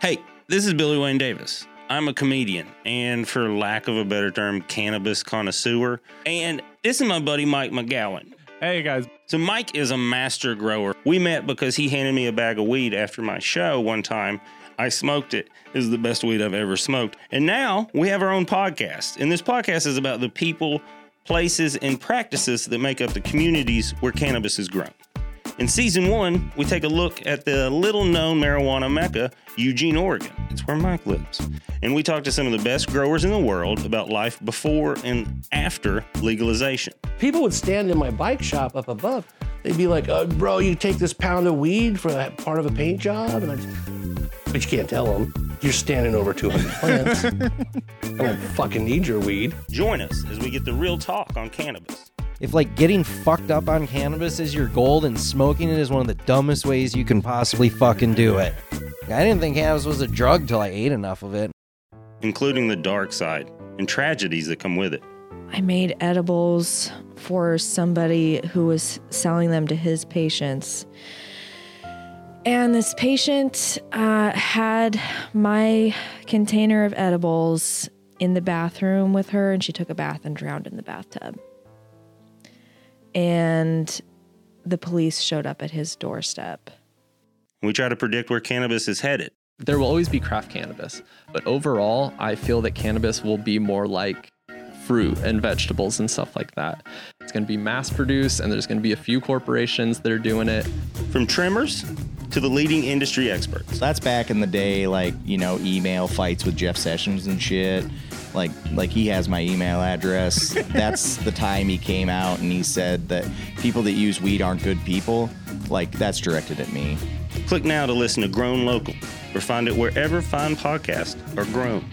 Hey, this is Billy Wayne Davis. I'm a comedian and, for lack of a better term, cannabis connoisseur. And this is my buddy Mike McGowan. Hey guys, So, Mike is a master grower. We met because he handed me a bag of weed after my show one time. I smoked it. This is the best weed I've ever smoked. And now we have our own podcast. And this podcast is about the people, places, and practices that make up the communities where cannabis is grown. In season one, we take a look at the little known marijuana mecca, Eugene, Oregon. It's where Mike lives. And we talk to some of the best growers in the world about life before and after legalization. People would stand in my bike shop up above. They'd be like, uh, "Bro, you take this pound of weed for that part of a paint job," and I, but you can't tell them you're standing over 200 plants. I don't fucking need your weed. Join us as we get the real talk on cannabis. If like getting fucked up on cannabis is your goal, then smoking it is one of the dumbest ways you can possibly fucking do it. I didn't think cannabis was a drug till I ate enough of it. including the dark side and tragedies that come with it. I made edibles for somebody who was selling them to his patients. And this patient uh, had my container of edibles in the bathroom with her, and she took a bath and drowned in the bathtub. And the police showed up at his doorstep. We try to predict where cannabis is headed. there will always be craft cannabis, but overall, I feel that cannabis will be more like fruit and vegetables and stuff like that. It's going to be mass produced, and there's going to be a few corporations that are doing it. From trimmers to the leading industry experts. That's back in the day, like you know, email fights with Jeff Sessions and shit. Like, like he has my email address. That's the time he came out and he said that people that use weed aren't good people. Like, that's directed at me. Click now to listen to Grown Local or find it wherever fine podcasts are grown.